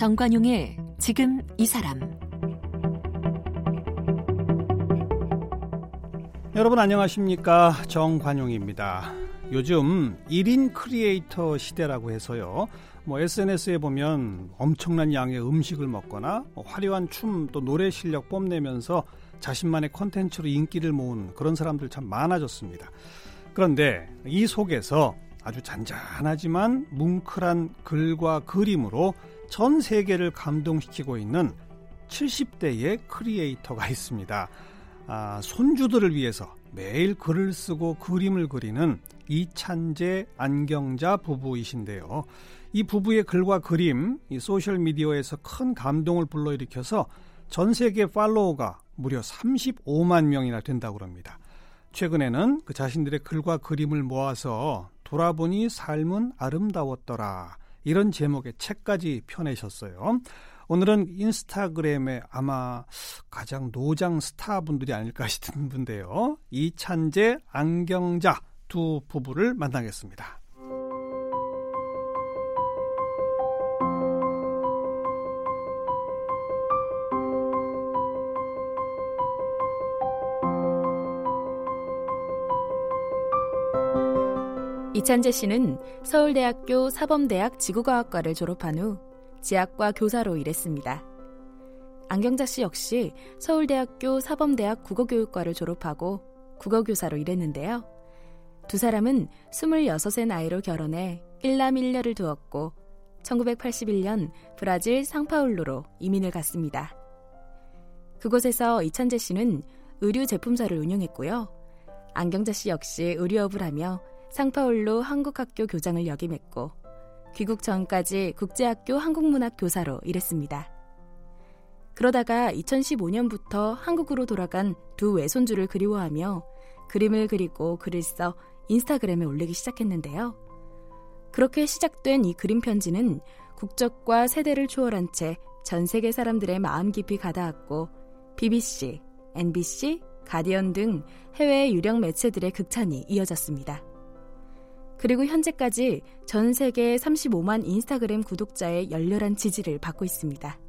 정관용의 지금 이 사람 여러분 안녕하십니까 정관용입니다. 요즘 1인 크리에이터 시대라고 해서요. 뭐 SNS에 보면 엄청난 양의 음식을 먹거나 뭐 화려한 춤 또 노래 실력 뽐내면서 자신만의 콘텐츠로 인기를 모은 그런 사람들 참 많아졌습니다. 그런데 이 속에서 아주 잔잔하지만 뭉클한 글과 그림으로 전 세계를 감동시키고 있는 70대의 크리에이터가 있습니다. 아, 손주들을 위해서 매일 글을 쓰고 그림을 그리는 이찬재 안경자 부부이신데요. 이 부부의 글과 그림, 이 소셜 미디어에서 큰 감동을 불러일으켜서 전 세계 팔로워가 무려 35만 명이나 된다고 합니다. 최근에는 그 자신들의 글과 그림을 모아서 돌아보니 삶은 아름다웠더라. 이런 제목의 책까지 펴내셨어요. 오늘은 인스타그램에 아마 가장 노장 스타분들이 아닐까 싶은 분인데요. 이찬재, 안경자 두 부부를 만나겠습니다. 이찬재 씨는 서울대학교 사범대학 지구과학과를 졸업한 후 지학과 교사로 일했습니다. 안경자 씨 역시 서울대학교 사범대학 국어교육과를 졸업하고 국어교사로 일했는데요. 두 사람은 26의 나이로 결혼해 1남 1녀를 두었고 1981년 브라질 상파울루로 이민을 갔습니다. 그곳에서 이찬재 씨는 의류 제품사를 운영했고요. 안경자 씨 역시 의류업을 하며 상파울루 한국학교 교장을 역임했고 귀국 전까지 국제학교 한국문학 교사로 일했습니다. 그러다가 2015년부터 한국으로 돌아간 두 외손주를 그리워하며 그림을 그리고 글을 써 인스타그램에 올리기 시작했는데요. 그렇게 시작된 이 그림 편지는 국적과 세대를 초월한 채 전 세계 사람들의 마음 깊이 가닿았고 BBC, NBC, 가디언 등 해외 유령 매체들의 극찬이 이어졌습니다. 그리고 현재까지 전 세계 35만 인스타그램 구독자의 열렬한 지지를 받고 있습니다.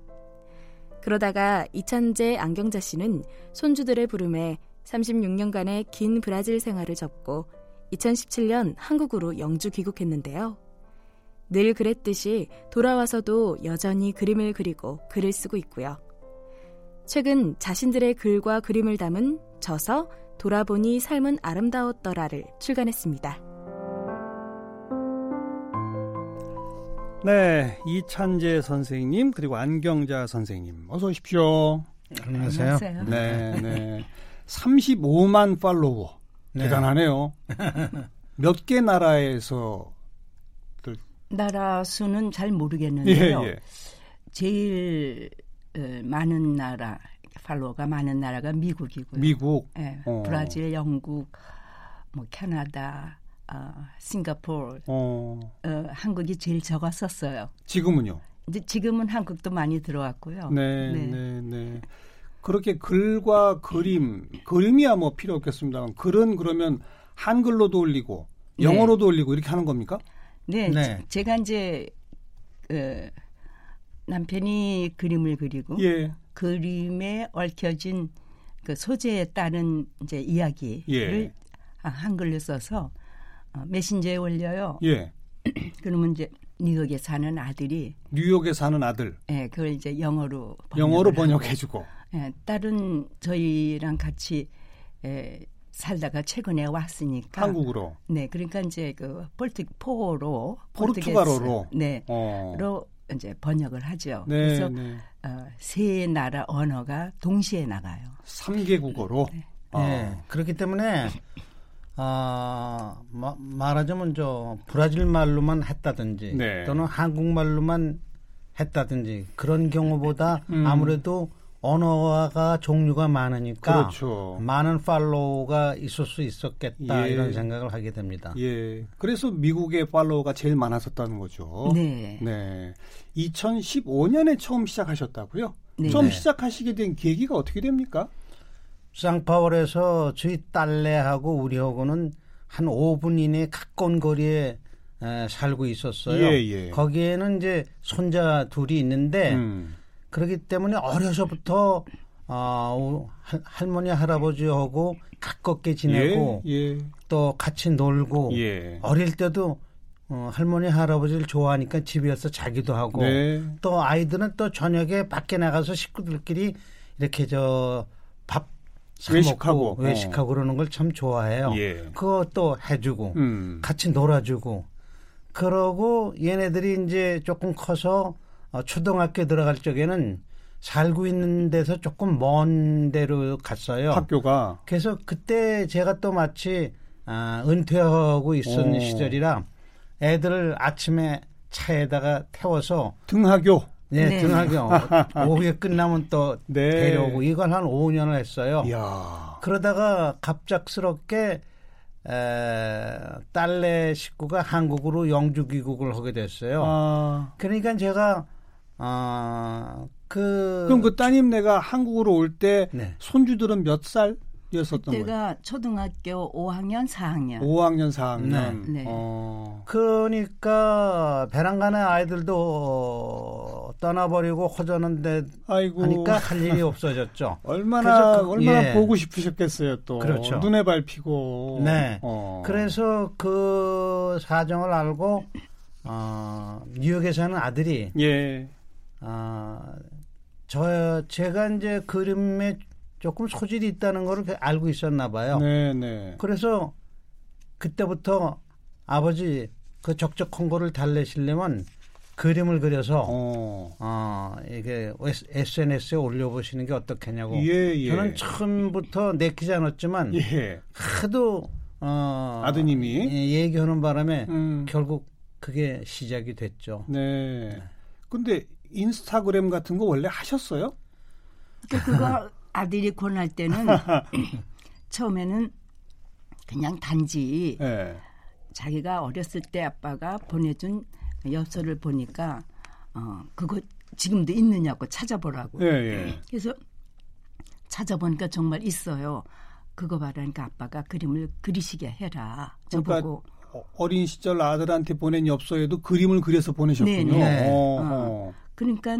그러다가 이찬재 안경자 씨는 손주들의 부름에 36년간의 긴 브라질 생활을 접고 2017년 한국으로 영주 귀국했는데요. 늘 그랬듯이 돌아와서도 여전히 그림을 그리고 글을 쓰고 있고요. 최근 자신들의 글과 그림을 담은 저서 돌아보니 삶은 아름다웠더라를 출간했습니다. 네, 이찬재 선생님 그리고 안경자 선생님 어서 오십시오. 안녕하세요. 네, 네. 35만 팔로워 네. 대단하네요. 몇 개 나라에서 나라 수는 잘 모르겠는데요. 예, 예. 제일 어, 많은 나라 팔로워가 많은 나라가 미국이고요. 미국, 예, 어. 브라질, 영국, 뭐 캐나다, 어, 싱가포르, 어. 어, 한국이 제일 적었었어요. 지금은요? 이제 지금은 한국도 많이 들어왔고요. 네, 네, 네. 네. 그렇게 글과 그림, 그림이야 뭐 필요 없겠습니다만 글은 그러면 한글로도 올리고 네. 영어로도 네. 올리고 이렇게 하는 겁니까? 네, 네. 제, 가 이제 그 남편이 그림을 그리고 예. 그림에 얽혀진 그 소재에 따른 이제 이야기를 예. 한글로 써서 어, 메신저에 올려요. 예. 그러면 이제 뉴욕에 사는 아들이 뉴욕에 사는 아들. 예, 그걸 이제 영어로 영어로 번역해 주고. 예, 다른 저희랑 같이 예, 살다가 최근에 왔으니까 한국으로. 네, 그러니까 이제 그 폴트 포로 포르투갈어로 네, 어. 로 이제 번역을 하죠. 네, 그래서 네. 어, 세 나라 언어가 동시에 나가요. 3개국어로. 네. 아. 네. 그렇기 때문에 아, 마, 말하자면 저 브라질 말로만 했다든지 네. 또는 한국말로만 했다든지 그런 경우보다 음. 아무래도 언어가 종류가 많으니까 그렇죠. 많은 팔로우가 있을 수 있었겠다 예. 이런 생각을 하게 됩니다. 예. 그래서 미국의 팔로우가 제일 많았었다는 거죠. 네. 네. 2015년에 처음 시작하셨다고요? 네. 처음 네. 시작하시게 된 계기가 어떻게 됩니까? 쌍파월에서 저희 딸내하고 우리하고는 한 5분 이내 가까운 거리에 에, 살고 있었어요. 예, 예. 거기에는 이제 손자 둘이 있는데 음. 그렇기 때문에 어려서부터 어, 할머니 할아버지하고 가깝게 지내고 예, 예. 또 같이 놀고 예. 어릴 때도 어, 할머니 할아버지를 좋아하니까 집에서 자기도 하고 네. 또 아이들은 또 저녁에 밖에 나가서 식구들끼리 이렇게 저밥 외식하고 외식하고 어. 그러는 걸 참 좋아해요. 예. 그것도 해주고 음. 같이 놀아주고 그러고 얘네들이 이제 조금 커서 어, 초등학교 들어갈 적에는 살고 있는 데서 조금 먼 데로 갔어요. 학교가. 그래서 그때 제가 또 마치 아, 은퇴하고 있었는 오. 시절이라 애들을 아침에 차에다가 태워서 등하교. 네, 네. 등하교. 오후에 끝나면 또 네. 데려오고 이걸 한 5년을 했어요. 이야. 그러다가 갑작스럽게 에, 딸내 식구가 한국으로 영주 귀국을 하게 됐어요. 아. 그러니까 제가 어, 그 그럼 그 따님네가 한국으로 올때 네. 손주들은 몇 살? 였었던 그때가 초등학교 5학년, 4학년. 5학년, 4학년. 네. 네. 어. 그러니까 배랑 가는 아이들도 떠나버리고 허전한데 아이고. 하니까 할 일이 없어졌죠. 얼마나 그, 얼마나 예. 보고 싶으셨겠어요 또. 그렇죠. 눈에 밟히고. 네. 어. 그래서 그 사정을 알고 어, 뉴욕에 사는 아들이 예. 어, 저 제가 이제 그림에 조금 소질이 있다는 거를 알고 있었나 봐요. 네, 네. 그래서 그때부터 아버지 그 적적한 거를 달래시려면 그림을 그려서 어. 어 이게 SNS에 올려보시는 게 어떻겠냐고. 예, 예. 저는 처음부터 내키지 않았지만 예. 하도 어, 아드님이 예, 얘기하는 바람에 음. 결국 그게 시작이 됐죠. 네. 근데 인스타그램 같은 거 원래 하셨어요? 그러니까 그거 아들이 권할 때는 처음에는 그냥 단지 네. 자기가 어렸을 때 아빠가 보내준 엽서를 보니까 어 그거 지금도 있느냐고 찾아보라고. 네, 네. 그래서 찾아보니까 정말 있어요. 그거 봐라니까 아빠가 그림을 그리시게 해라. 저보고. 그러니까 어린 시절 아들한테 보낸 엽서에도 그림을 그려서 보내셨군요. 네. 네. 어, 어. 그러니까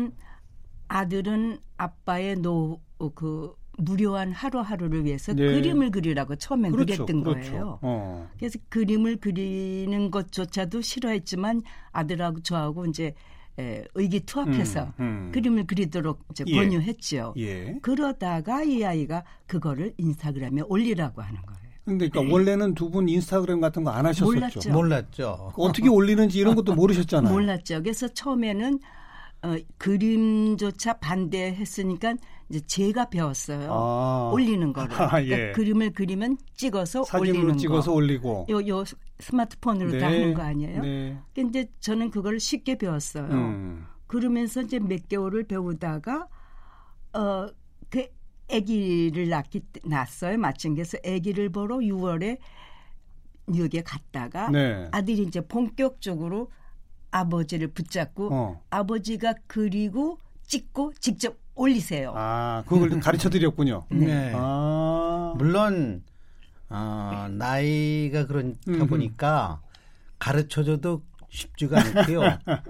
아들은 아빠의 노그 무료한 하루하루를 위해서 네. 그림을 그리라고 처음엔 그렇죠, 그랬던 그렇죠. 거예요. 어. 그래서 그림을 그리는 것조차도 싫어했지만 아들하고 저하고 이제 에, 의기투합해서 음, 음. 그림을 그리도록 이제 예. 권유했죠. 예. 그러다가 이 아이가 그거를 인스타그램에 올리라고 하는 거예요. 근데 그러니까 원래는 두 분 인스타그램 같은 거 안 하셨었죠? 몰랐죠. 몰랐죠. 어떻게 올리는지 이런 것도 모르셨잖아요. 몰랐죠. 그래서 처음에는 어, 그림조차 반대했으니까 이제 제가 배웠어요. 아. 올리는 거를. 아, 예. 그러니까 그림을 그리면 찍어서 올리는 찍어서 올리고. 요, 요 스마트폰으로 네. 다 하는 거 아니에요? 네. 근데 저는 그걸 쉽게 배웠어요. 음. 그러면서 이제 몇 개월을 배우다가 어, 그 아기를 낳기 낳았어요. 마침 그래서 아기를 보러 6월에 뉴욕에 갔다가 네. 아들이 이제 본격적으로 아버지를 붙잡고 어. 아버지가 그리고 찍고 직접 올리세요. 아, 그걸 가르쳐 드렸군요. 네. 네. 아. 물론 어, 나이가 그러다 음. 보니까 가르쳐줘도 쉽지가 않고요.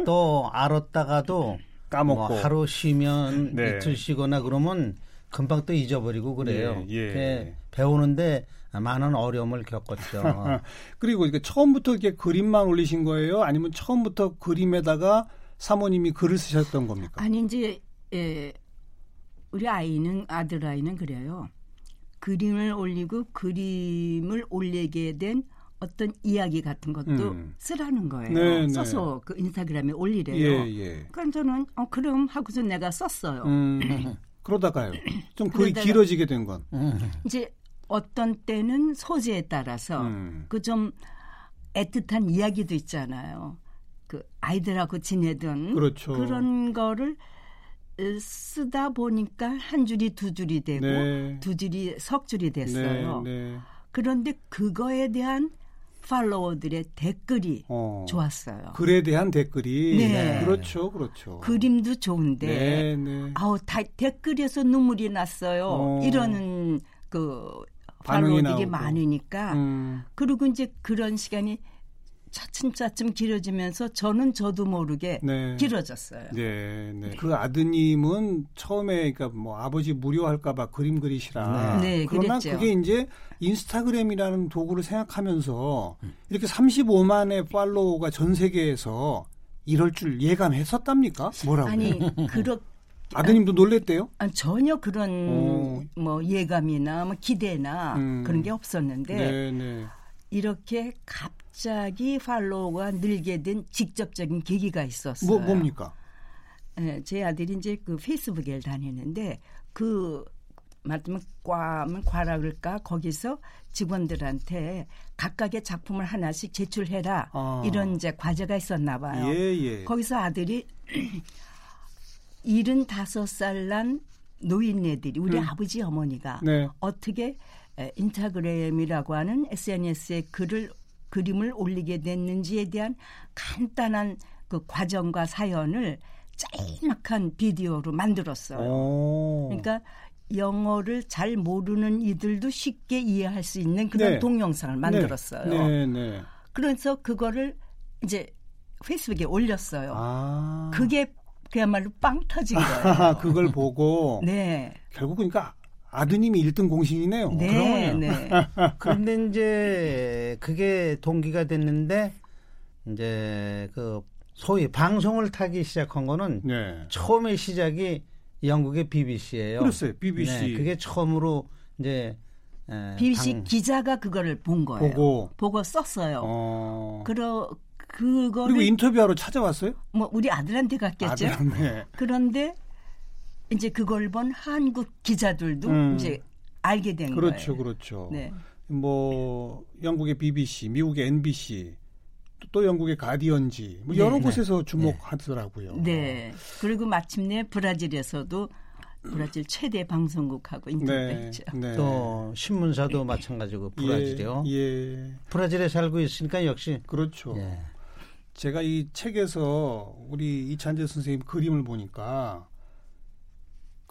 또 알았다가도 까먹고 뭐 하루 쉬면 네. 이틀 쉬거나 그러면 금방 또 잊어버리고 그래요. 예, 예. 배우는데 많은 어려움을 겪었죠. 그리고 이게 처음부터 이렇게 그림만 올리신 거예요? 아니면 처음부터 그림에다가 사모님이 글을 쓰셨던 겁니까? 아니 이제 예, 우리 아이는 아들 아이는 그래요. 그림을 올리고 그림을 올리게 된 어떤 이야기 같은 것도 음. 쓰라는 거예요. 네, 네. 써서 네. 그 인스타그램에 올리래요. 예, 예. 그러니까 저는 어, 그럼 하고서 내가 썼어요. 음, 그러다가요. 좀 글이 길어지게 된 건. 음. 이제 어떤 때는 소재에 따라서 음. 그좀 애틋한 이야기도 있잖아요. 그 아이들하고 지내던 그렇죠. 그런 거를 쓰다 보니까 한 줄이 두 줄이 되고 네. 두 줄이 석 줄이 됐어요. 네, 네. 그런데 그거에 대한 팔로워들의 댓글이 어, 좋았어요. 글에 대한 댓글이 네. 그렇죠, 그렇죠. 그림도 좋은데 네, 네. 아우 다, 댓글에서 눈물이 났어요. 어. 이러는 그 팔로워들이 많으니까 음. 그리고 이제 그런 시간이 차츰차츰 길어지면서 저는 저도 모르게 네. 길어졌어요. 네, 네. 그 아드님은 처음에 그러니까 뭐 아버지 무료할까봐 그림 그리시라. 네, 네 그러나 그랬죠. 그게 이제 인스타그램이라는 도구를 생각하면서 이렇게 35만의 팔로워가 전 세계에서 이럴 줄 예감했었답니까? 뭐라고? 아니 그렇 아드님도 놀랬대요? 아니, 전혀 그런 오. 뭐 예감이나 뭐 기대나 음. 그런 게 없었는데 네네. 네. 이렇게 갑자기 팔로워가 늘게 된 직접적인 계기가 있었어요. 뭐 뭡니까? 네, 제 아들이 이제 그 페이스북에 다니는데 그 말하면 과면 과라 그럴까 거기서 직원들한테 각각의 작품을 하나씩 제출해라 아. 이런 이제 과제가 있었나 봐요. 예, 예. 거기서 아들이 75살 난 노인네들이 우리 음. 아버지 어머니가 네. 어떻게 인스타그램이라고 하는 SNS에 글을 그림을 올리게 됐는지에 대한 간단한 그 과정과 사연을 짤막한 비디오로 만들었어요. 오. 그러니까 영어를 잘 모르는 이들도 쉽게 이해할 수 있는 그런 네. 동영상을 네. 만들었어요. 네. 네. 그래서 그거를 이제 페이스북에 올렸어요. 아. 그게 그야말로 빵 터진 거예요. 그걸 보고 네. 결국 그러니까 아드님이 1등 공신이네요. 네, 네. 그런데 이제 그게 동기가 됐는데 이제 그 소위 방송을 타기 시작한 거는 네. 처음에 시작이 영국의 BBC예요. 그렇어요. BBC. 네, 그게 처음으로 이제 BBC 방... 기자가 그거를 본 거예요. 보고 보고 썼어요. 어... 그러 그거 그리고 인터뷰하러 찾아왔어요? 뭐 우리 아들한테 갔겠죠. 아들, 네. 그런데 이제 그걸 본 한국 기자들도 음. 이제 알게 된 그렇죠, 거예요. 그렇죠, 그렇죠. 네. 뭐 영국의 BBC, 미국의 NBC, 또 영국의 가디언지 뭐 여러 네, 곳에서 네. 주목하더라고요. 네. 그리고 마침내 브라질에서도 브라질 최대 방송국하고 인터뷰했죠. 네, 네. 또 신문사도 마찬가지고 브라질이요. 예, 예. 브라질에 살고 있으니까 역시 그렇죠. 예. 제가 이 책에서 우리 이찬재 선생님 그림을 보니까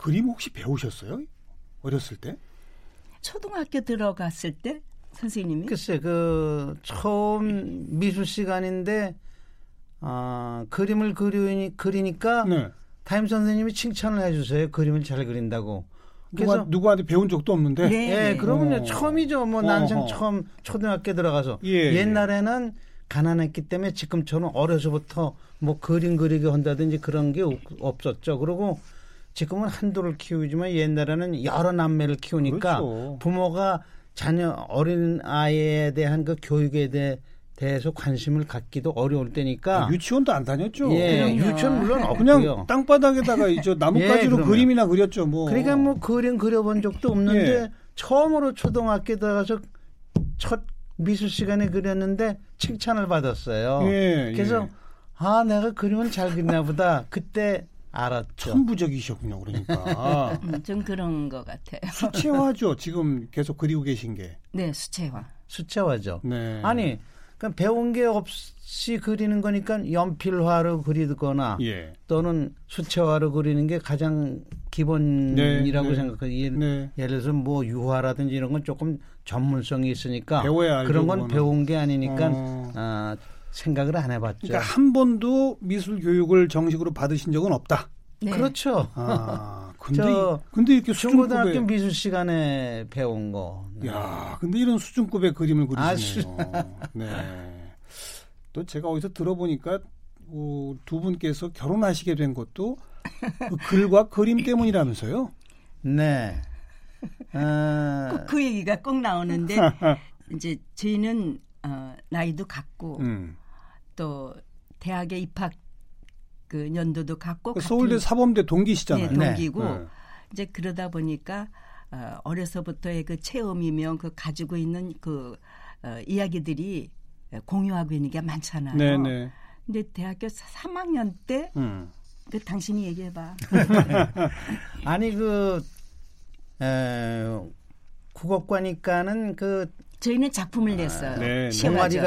그림 혹시 배우셨어요? 어렸을 때? 초등학교 들어갔을 때 선생님이? 글쎄 그 처음 미술 시간인데 아 그림을 그리니 그리니까 네. 타임 선생님이 칭찬을 해주세요. 그림을 잘 그린다고. 그래서 누가, 누구한테 배운 적도 없는데. 네, 예, 그러면요 어. 처음이죠. 뭐 난생 처음 초등학교 들어가서 예, 예. 옛날에는 예. 가난했기 때문에 지금처럼 어려서부터 뭐 그림 그리기 한다든지 그런 게 없었죠. 그리고 지금은 한도를 키우지만 옛날에는 여러 남매를 키우니까 그렇죠. 부모가 자녀 어린 아이에 대한 그 교육에 대해 대해서 관심을 갖기도 어려울 때니까 아, 유치원도 안 다녔죠. 예, 그럼요. 유치원 물론 없고요. 그냥 땅바닥에다가 이제 나뭇가지로 예, 그림이나 그렸죠. 뭐. 그러니까 뭐 그림 그려본 적도 없는데 예. 처음으로 초등학교 들어가서 첫 미술 시간에 그렸는데 칭찬을 받았어요. 예, 그래서 예. 아 내가 그림을 잘 그리나 보다 그때 알았죠. 천부적이셨군요, 그러니까. 음, 좀 그런 것 같아요. 수채화죠, 지금 계속 그리고 계신 게. 네, 수채화. 수채화죠. 네. 아니, 그러니까 배운 게 없이 그리는 거니까 연필화로 그리거나 예. 또는 수채화로 그리는 게 가장 기본이라고 네, 네. 생각해요. 예, 네. 예를 들어서 뭐 유화라든지 이런 건 조금 전문성이 있으니까 그런 건 배운 게 아니니까 어. 어, 생각을 안 해봤죠. 그러니까 한 번도 미술 교육을 정식으로 받으신 적은 없다. 네. 그렇죠. 아, 근데 근데 이렇게 중고등학교 수준급의... 미술 시간에 배운 거. 네. 야, 근데 이런 수준급의 그림을 그리시네요. 아, 네. 또 제가 어디서 들어보니까 어, 두 분께서 결혼하시게 된 것도 그 글과 그림 때문이라면서요? 네. 어... 그 얘기가 꼭 나오는데 이제 저희는 어, 나이도 같고 음. 또 대학에 입학 그 연도도 같고 그 서울대 사범대 동기시잖아요. 네, 동기고 네. 이제 그러다 보니까 어, 어려서부터의 그 체험이면 그 가지고 있는 그 어, 이야기들이 공유하고 있는 게 많잖아요. 네, 네. 근데 대학교 3학년 때 음. 그 당신이 얘기해봐. 아니 그 에, 국어과니까는 그 저희는 작품을 냈어요. 아, 네,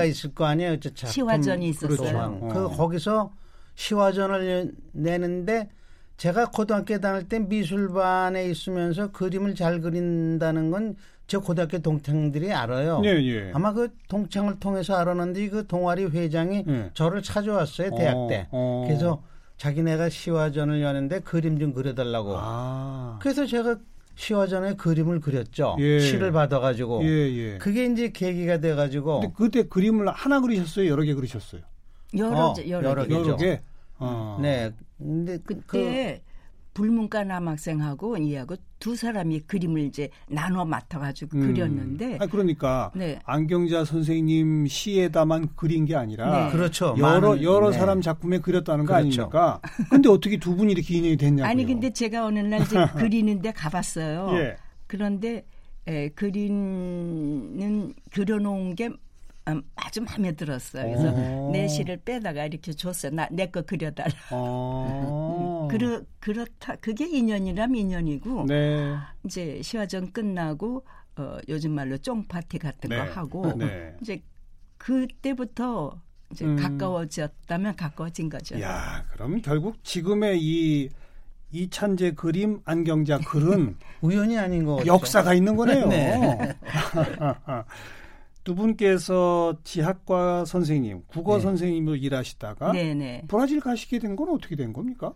네. 있을 거 아니에요. 작품. 시화전이 있었어요. 그렇죠. 그 어. 거기서 시화전을 내는데 제가 고등학교 다닐 때 미술반에 있으면서 그림을 잘 그린다는 건 제 고등학교 동창들이 알아요. 예, 예. 아마 그 동창을 통해서 알았는데 그 동아리 회장이 예. 저를 찾아왔어요 대학 어, 때. 어. 그래서 자기네가 시화전을 여는데 그림 좀 그려달라고. 아. 그래서 제가 시화전에 그림을 그렸죠. 예. 시를 받아가지고. 예, 예. 그게 이제 계기가 돼가지고. 근데 그때 그림을 하나 그리셨어요? 여러 개 그리셨어요? 여러, 어, 여러, 여러, 개죠. 여러 개. 어. 네. 근데 그때 그, 불문과 남학생하고 이하고 두 사람이 그림을 이제 나눠 맡아가지고 음. 그렸는데. 아 그러니까 네. 안경자 선생님 시에다만 그린 게 아니라 네. 그렇죠. 여러 많은, 여러 네. 사람 작품에 그렸다는 거 그렇죠. 아닙니까? 근데 어떻게 두 분이 이렇게 인연이 됐냐고요? 아니 근데 제가 어느 날 이제 그리는데 가봤어요. 예. 그런데 에, 그리는 그려놓은 게 음, 아주 마음에 들었어요. 그래서 오. 내 시를 빼다가 이렇게 줬어요. 나 내 거 그려달라. 음, 그렇 그렇다. 그게 인연이라면 인연이고 네. 이제 시화전 끝나고 어, 요즘 말로 쫑 파티 같은 네. 거 하고 네. 이제 그때부터 이제 음. 가까워졌다면 가까워진 거죠. 야, 그럼 결국 지금의 이 이찬재 그림 안경자 글은 우연이 아닌 거 역사가 있는 거네요. 네. 두 분께서 지학과 선생님, 국어 네. 선생님으로 일하시다가 네네. 네. 브라질 가시게 된 건 어떻게 된 겁니까?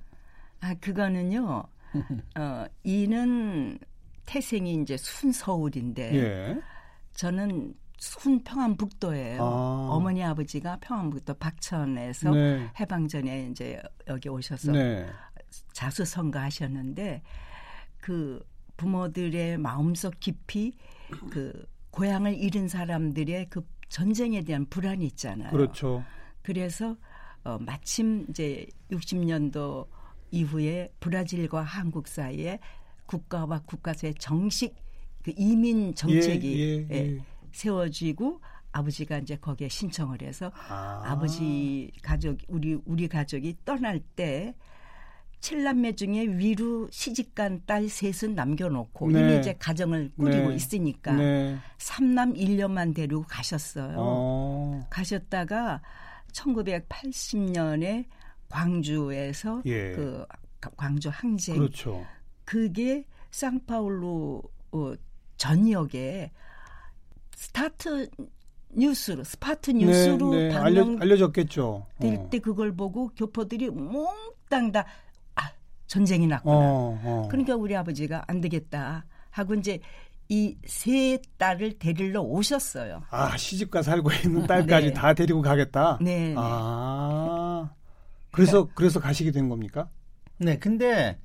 아 그거는요. 어, 이는 태생이 이제 순서울인데 예. 저는 순 평안북도예요. 아. 어머니 아버지가 평안북도 박천에서 네. 해방 전에 이제 여기 오셔서 네. 자수성가 하셨는데 그 부모들의 마음속 깊이 그 고향을 잃은 사람들의 그 전쟁에 대한 불안이 있잖아요. 그렇죠. 그래서 어, 마침 이제 60년도 이후에 브라질과 한국 사이에 국가와 국가 사이의 정식 그 이민 정책이 예, 예, 예. 세워지고 아버지가 이제 거기에 신청을 해서 아. 버지 가족 우리 우리 가족이 떠날 때 칠남매 중에 위로 시집간 딸 셋은 남겨놓고 네. 이미 이제 가정을 꾸리고 네. 있으니까 네. 삼남 1년만 데리고 가셨어요. 어. 가셨다가 1980년에 광주에서 예. 그 광주 항쟁 그렇죠. 그게 상파울루 어, 전역에 스타트 뉴스로 스폿 뉴스로 네, 네. 알려, 졌겠죠 될때 어. 그걸 보고 교포들이 몽땅 다 전쟁이 났구나. 어, 어. 그러니까 우리 아버지가 안 되겠다 하고 이제 이 세 딸을 데리러 오셨어요. 아 시집가 살고 있는 딸까지 네. 다 데리고 가겠다. 네. 아 그래서 그러니까, 그래서 가시게 된 겁니까? 네, 근데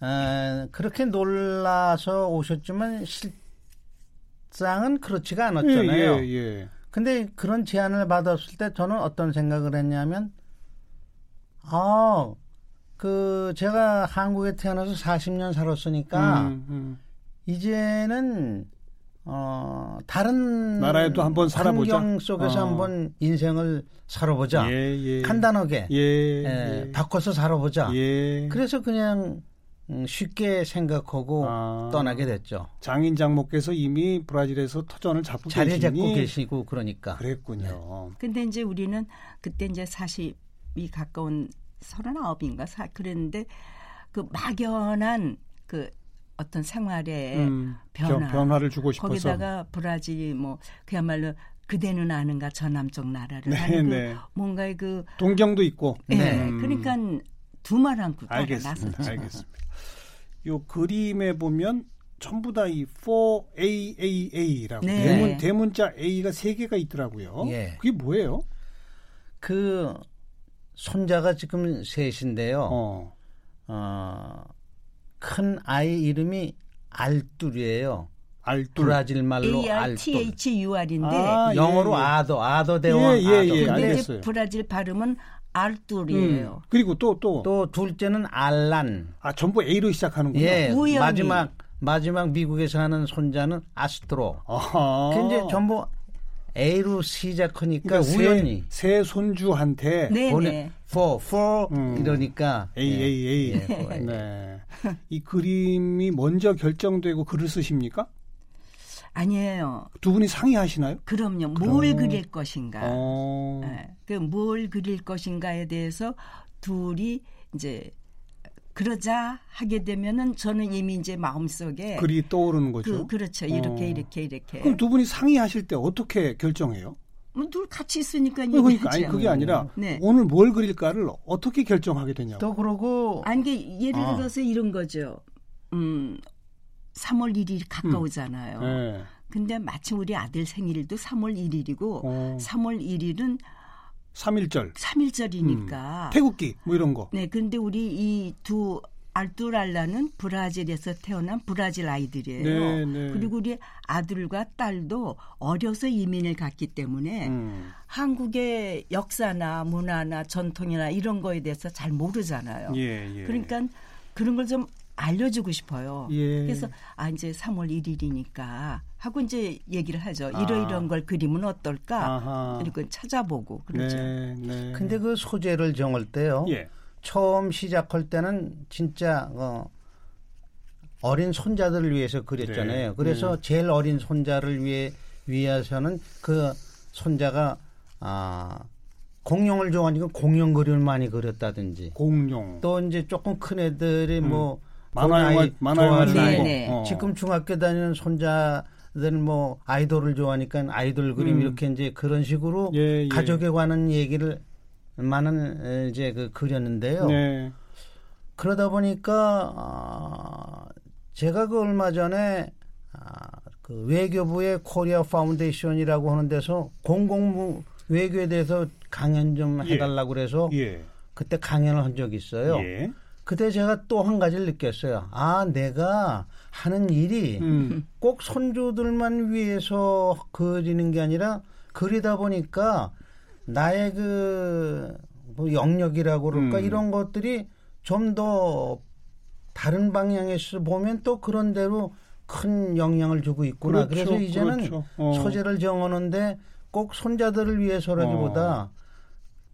어, 그렇게 놀라서 오셨지만 실상은 그렇지가 않았잖아요. 예, 예, 예. 근데 그런 제안을 받았을 때 저는 어떤 생각을 했냐면 아, 그 제가 한국에 태어나서 40년 살았으니까 음, 음. 이제는 어 다른 나라에도 한번 살아보자. 환경 속에서 어. 한번 인생을 살아보자. 예, 예. 간단하게 예, 예, 예. 바꿔서 살아보자. 예. 그래서 그냥 음, 쉽게 생각하고 아, 떠나게 됐죠. 장인 장모께서 이미 브라질에서 터전을 잡고 자리 계시니 잡고 계시고 그러니까. 그랬군요. 네. 근데 이제 우리는 그때 이제 40이 가까운 서른아홉인가 사 그랬는데 그 막연한 그 어떤 생활의 음, 변화 변화를 주고 싶어서 거기다가 브라질 뭐 그야말로 그대는 아는가 저 남쪽 나라를 네, 하는 그 네. 뭔가의 그 동경도 있고 네 음. 그러니까 두말 않고 알겠습니다. 알겠습니다. 요 그림에 보면 전부 다 이 4AAA라고 네. 대문 대문자 A가 세 개가 있더라고요. 예. 그게 뭐예요? 그 손자가 지금 셋인데요. 어. 어, 큰 아이 이름이 알뚜리예요. 알뚜 브라질 말로 A-R-T-H-U-R인데 아, 영어로 예, 예. 아도 아도 대왕 예, 예, 아도. 예, 근데 이제 브라질 발음은 알뚜리예요. 음, 그리고 또 또 또 둘째는 알란. 아 전부 A로 시작하는군요. 예. 우연히. 마지막 마지막 미국에서 하는 손자는 아스트로. 아하. 그 이제 전부 A로 시작하니까 그러니까 우연히 새, 새 손주한테 네네. 보내 for for 음. 이러니까 A A A. 예, 네. 네. 이 그림이 먼저 결정되고 글을 쓰십니까? 아니에요. 두 분이 상의하시나요? 그럼요. 뭘 그릴 것인가. 네. 그뭘 그릴 것인가에 대해서 둘이 이제 그러자 하게 되면은 저는 이미 이제 마음속에 글이 떠오르는 거죠. 그, 렇죠 이렇게 어. 이렇게 이렇게. 그럼 두 분이 상의하실 때 어떻게 결정해요? 뭐둘 같이 있으니까 어, 그러니까 아니 그게 아니라 네. 오늘 뭘 그릴까를 어떻게 결정하게 되냐고. 또 그러고 아니 게 예를 아. 들어서 아. 이런 거죠. 음 3월 1일이 가까우잖아요. 음. 네. 근데 마침 우리 아들 생일도 3월 1일이고 어. 3월 1일은 3일절. 3일절이니까. 음. 태국기 뭐 이런 거. 네, 근데 우리 이 두 알뚜랄라는 브라질에서 태어난 브라질 아이들이에요. 네, 네. 그리고 우리 아들과 딸도 어려서 이민을 갔기 때문에 음. 한국의 역사나 문화나 전통이나 이런 거에 대해서 잘 모르잖아요. 예, 예. 그러니까 그런 걸 좀 알려주고 싶어요. 예. 그래서 아 이제 3월 1일이니까 하고 이제 얘기를 하죠. 아. 이러이러한 걸 그리면 어떨까? 아하. 그리고 찾아보고 그러죠. 네, 네. 근데 그 소재를 정할 때요. 예. 처음 시작할 때는 진짜 어, 어린 손자들을 위해서 그렸잖아요. 네. 그래서 네. 제일 어린 손자를 위해 위해서는 그 손자가 아 공룡을 좋아하니까 공룡 그림을 많이 그렸다든지. 공룡. 또 이제 조금 큰 애들이 음. 뭐 만화 영화 만화 영화 네, 네. 어. 지금 중학교 다니는 손자 들 뭐 아이돌을 좋아하니까 아이돌 그림 음. 이렇게 이제 그런 식으로 예, 예. 가족에 관한 얘기를 많은 이제 그 그렸는데요. 네. 그러다 보니까 어, 제가 그 얼마 전에 아, 그 외교부의 코리아 파운데이션이라고 하는 데서 공공 외교에 대해서 강연 좀 예. 해달라고 그래서 예. 그때 강연을 한 적이 있어요. 예. 그때 제가 또 한 가지를 느꼈어요. 아, 내가 하는 일이 음. 꼭 손주들만 위해서 그리는 게 아니라 그리다 보니까 나의 그 뭐 영역이라고 그럴까 음. 이런 것들이 좀 더 다른 방향에서 보면 또 그런 대로 큰 영향을 주고 있구나. 그렇죠, 그래서 이제는 그렇죠. 어. 소재를 정하는데 꼭 손자들을 위해서라기보다 어.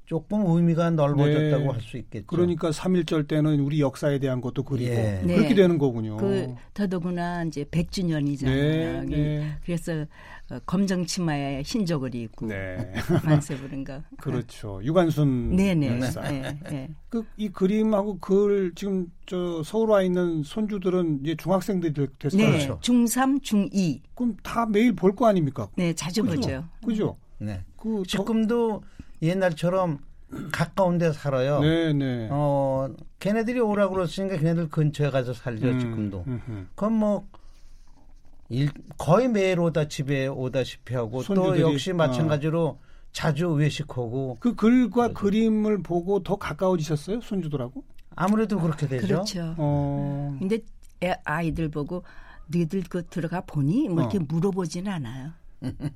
조금 의미가 넓어졌다고 네. 할수 있겠죠. 그러니까 3.1절 때는 우리 역사에 대한 것도 그리고 예. 그렇게 네. 되는 거군요. 그 더더구나 이제 100주년이잖아요. 네. 네. 그래서 어, 검정 치마에 흰 저고리 입고 네. 만세 부른가. 그렇죠. 유관순 네네. 네. 네. 네. 그이 그림하고 글 지금 저 서울 와 있는 손주들은 이제 중학생들이 됐어요. 네. 그렇죠. 중3, 중2. 그럼 다 매일 볼 거 아닙니까? 네, 자주 그죠? 보죠. 그죠? 네. 그 지금도 옛날처럼 가까운 데 살아요. 네, 네. 어, 걔네들이 오라고 그랬으니까 걔네들 근처에 가서 살죠, 음, 지금도. 음, 그건 뭐, 일, 거의 매일 오다 집에 오다시피 하고 손주들이, 또 역시 마찬가지로 어. 자주 외식하고. 그 글과 그러죠. 그림을 보고 더 가까워지셨어요? 손주들하고? 아무래도 그렇게 되죠. 그렇죠. 어. 근데 아이들 보고 너희들 그 들어가 보니? 뭐 이렇게 어. 물어보지는 않아요.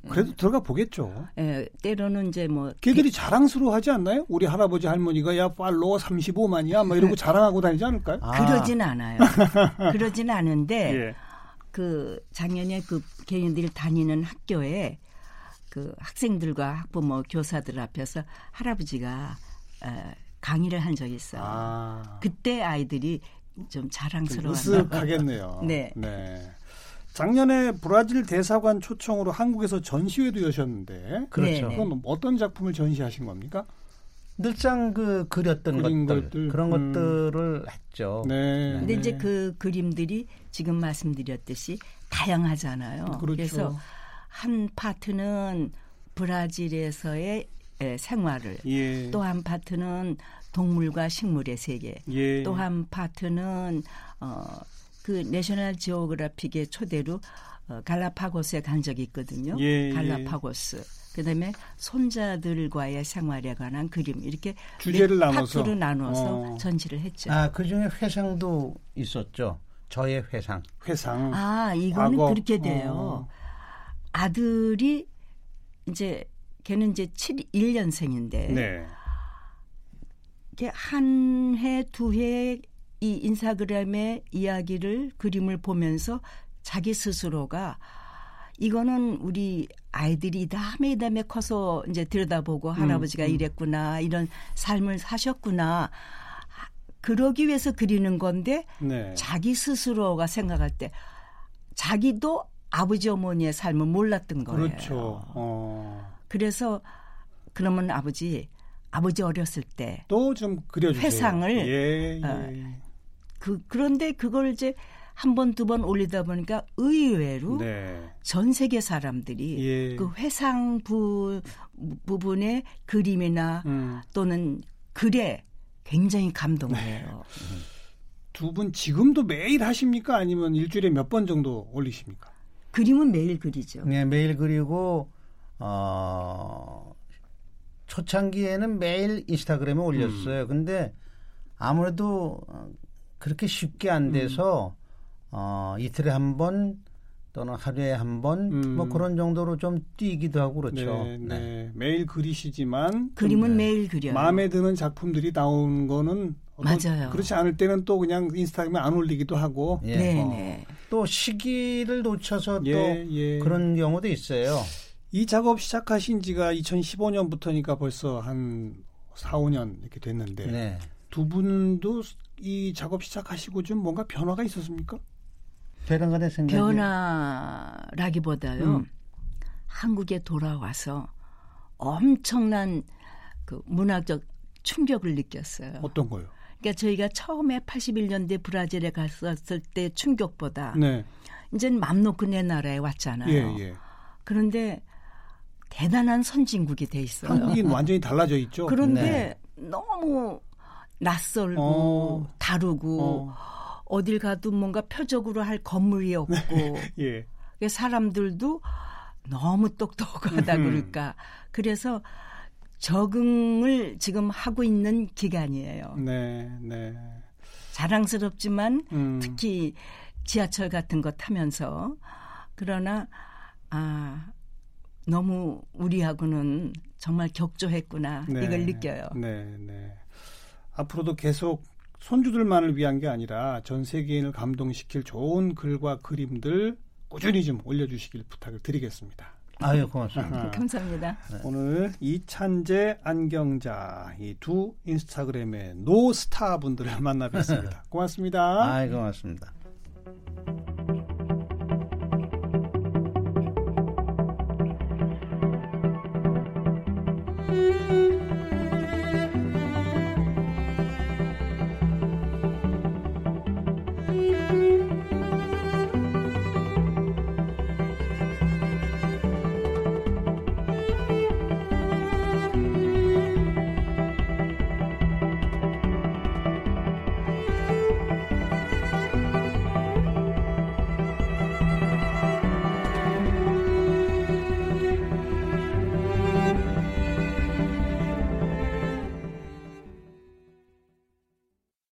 그래도 들어가 보겠죠. 예, 때로는 이제 뭐 걔들이 자랑스러워하지 않나요? 우리 할아버지 할머니가 야 팔로워 35만이야, 뭐 이러고 자랑하고 다니지 않을까요? 아. 그러진 않아요. 그러진 않은데 예. 그 작년에 그 개인들이 다니는 학교에 그 학생들과 학부모 교사들 앞에서 할아버지가 어, 강의를 한 적이 있어 요. 아. 그때 아이들이 좀 자랑스러워. 으쓱하겠네요. 네. 네. 작년에 브라질 대사관 초청으로 한국에서 전시회도 여셨는데 그렇죠. 네, 네. 그건 어떤 작품을 전시하신 겁니까? 늘상 그 그렸던 것들, 것들, 그런 음. 것들을 했죠. 네. 근데 이제 그 그림들이 지금 말씀드렸듯이 다양하잖아요. 그렇죠. 그래서 한 파트는 브라질에서의 생활을 예. 또한 파트는 동물과 식물의 세계 예. 또한 파트는 어, 그 내셔널 지오그래픽의 초대로 어, 갈라파고스에 간 적이 있거든요. 예, 예. 갈라파고스. 예. 그다음에 손자들과의 생활에 관한 그림 이렇게 주제를 나눠서 파트로 나눠서 어. 전시를 했죠. 아, 그중에 회상도 있었죠. 저의 회상. 회상. 아, 이거는 과거. 그렇게 돼요. 어. 아들이 이제 걔는 이제 7 1년생인데 네. 한 해, 두 해 이 인스타그램의 이야기를 그림을 보면서 자기 스스로가 이거는 우리 아이들이 이 다음에 이 다음에 커서 이제 들여다보고 음, 할아버지가 음. 이랬구나 이런 삶을 사셨구나 그러기 위해서 그리는 건데 네. 자기 스스로가 생각할 때 자기도 아버지 어머니의 삶을 몰랐던 거예요. 그렇죠. 어. 그래서 그러면 아버지 아버지 어렸을 때 또 좀 그려주세요. 회상을 예, 예. 어, 그 그런데 그걸 이제 한 번, 두 번 올리다 보니까 의외로 네. 전 세계 사람들이 예. 그 회상 부 부분의 그림이나 음. 또는 글에 굉장히 감동해요. 네. 두 분 지금도 매일 하십니까? 아니면 일주일에 몇 번 정도 올리십니까? 그림은 매일 그리죠. 네, 매일 그리고 어 초창기에는 매일 인스타그램에 올렸어요. 음. 근데 아무래도 그렇게 쉽게 안 돼서 음. 어, 이틀에 한 번 또는 하루에 한 번뭐 음. 그런 정도로 좀 뛰기도 하고 그렇죠. 네, 네. 네. 매일 그리시지만 그림은 네. 매일 그려요. 마음에 드는 작품들이 나온 거는 맞아요. 그렇지 않을 때는 또 그냥 인스타그램에 안 올리기도 하고 예. 네, 어. 네. 또 시기를 놓쳐서 예, 또 예. 그런 경우도 있어요. 이 작업 시작하신 지가 2015년부터니까 벌써 한 4, 5년 이렇게 됐는데 네. 두 분도 이 작업 시작하시고 좀 뭔가 변화가 있었습니까? 변화가 생각이 변화라기보다요. 음. 한국에 돌아와서 엄청난 그 문화적 충격을 느꼈어요. 어떤 거요? 그러니까 저희가 처음에 81년대 브라질에 갔었을 때 충격보다 네. 이제는 맘 놓고 내 나라에 왔잖아요. 예, 예. 그런데 대단한 선진국이 돼 있어요. 한국인 완전히 달라져 있죠. 그런데 네. 너무 낯설고 어. 다르고 어. 어딜 가도 뭔가 표적으로 할 건물이 없고 네. 예. 사람들도 너무 똑똑하다 그럴까. 그래서 적응을 지금 하고 있는 기간이에요. 네, 네. 자랑스럽지만 음. 특히 지하철 같은 거 타면서 그러나 아 너무 우리하고는 정말 격조했구나 네, 이걸 느껴요. 네, 네. 앞으로도 계속 손주들만을 위한 게 아니라 전 세계인을 감동시킬 좋은 글과 그림들 꾸준히 좀 올려주시길 부탁을 드리겠습니다. 아유 고맙습니다. 감사합니다. 네. 오늘 이찬재 안경자 이 두 인스타그램의 노스타 분들을 만나 뵀습니다. 고맙습니다. 아 고맙습니다.